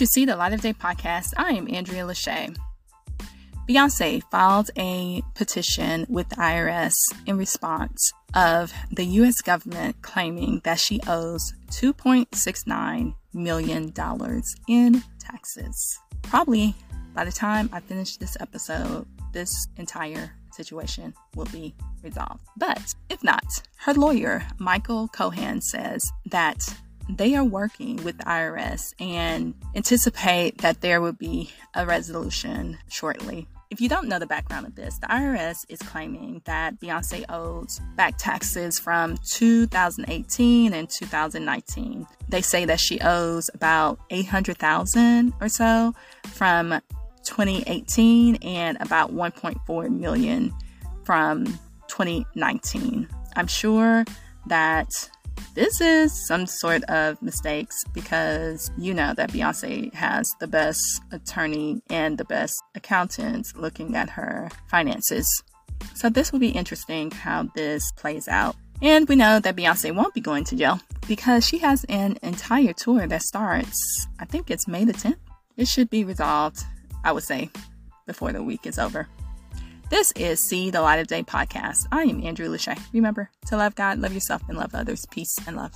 to See the Light of Day podcast. I am Andrea Lashea. Beyonce filed a petition with the IRS in response of the U.S. government claiming that she owes $2.69 million in taxes. Probably by the time I finish this episode, this entire situation will be resolved. But if not, her lawyer, Michael Cohen, says that they are working with the IRS and anticipate that there will be a resolution shortly. If you don't know the background of this, the IRS is claiming that Beyonce owes back taxes from 2018 and 2019. They say that she owes about 800,000 or so from 2018 and about 1.4 million from 2019. I'm sure that this is some sort of mistakes because you know that Beyonce has the best attorney and the best accountants looking at her finances. So this will be interesting how this plays out. And we know that Beyonce won't be going to jail because she has an entire tour that starts, I think it's May the 10th. It should be resolved, I would say, before the week is over. This is See the Light of Day podcast. I am Andrea Lashea. Remember to love God, love yourself, and love others. Peace and love.